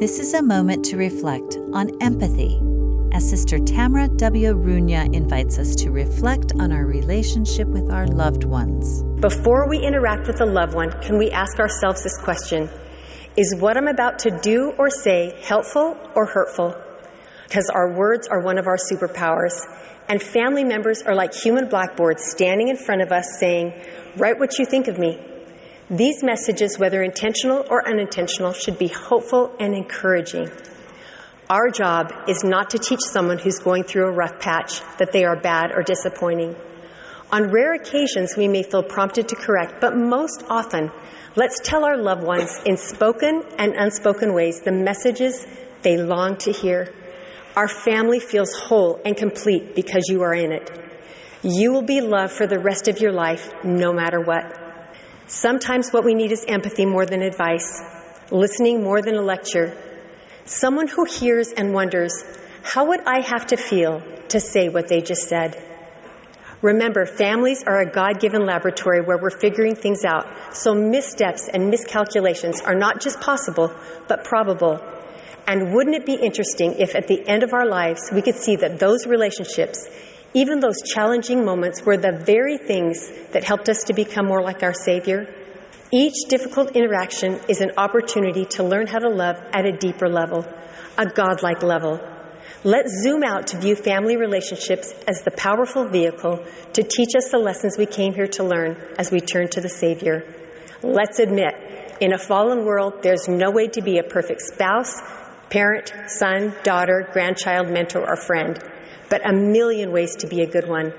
This is a moment to reflect on empathy as Sister Tamara W. Runia invites us to reflect on our relationship with our loved ones. Before we interact with a loved one, can we ask ourselves this question Is what I'm about to do or say helpful or hurtful? Because our words are one of our superpowers, and family members are like human blackboards standing in front of us saying, Write what you think of me. These messages, whether intentional or unintentional, should be hopeful and encouraging. Our job is not to teach someone who's going through a rough patch that they are bad or disappointing. On rare occasions, we may feel prompted to correct, but most often, let's tell our loved ones in spoken and unspoken ways the messages they long to hear. Our family feels whole and complete because you are in it. You will be loved for the rest of your life, no matter what. Sometimes what we need is empathy more than advice, listening more than a lecture, Someone who hears and wonders, how would I have to feel to say what they just said? Remember, families are a God given laboratory where we're figuring things out, so missteps and miscalculations are not just possible, but probable. And wouldn't it be interesting if at the end of our lives we could see that those relationships, even those challenging moments, were the very things that helped us to become more like our Savior? Each difficult interaction is an opportunity to learn how to love at a deeper level, a godlike level. Let's zoom out to view family relationships as the powerful vehicle to teach us the lessons we came here to learn as we turn to the Savior. Let's admit, in a fallen world, there's no way to be a perfect spouse, parent, son, daughter, grandchild, mentor, or friend, but a million ways to be a good one.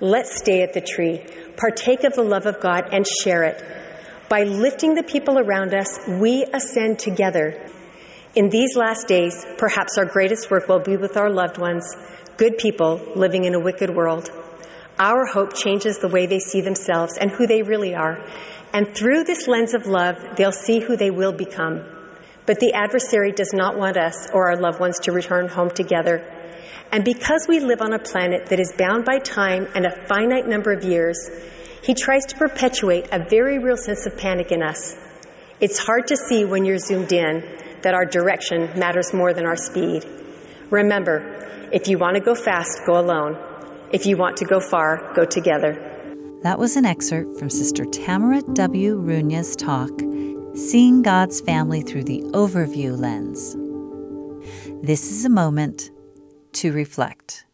Let's stay at the tree, partake of the love of God, and share it by lifting the people around us, we ascend together. In these last days, perhaps our greatest work will be with our loved ones, good people living in a wicked world. Our hope changes the way they see themselves and who they really are. And through this lens of love, they'll see who they will become. But the adversary does not want us or our loved ones to return home together. And because we live on a planet that is bound by time and a finite number of years, he tries to perpetuate a very real sense of panic in us. It's hard to see when you're zoomed in that our direction matters more than our speed. Remember, if you want to go fast, go alone. If you want to go far, go together. That was an excerpt from Sister Tamara W. Runia's talk, Seeing God's Family Through the Overview Lens. This is a moment to reflect.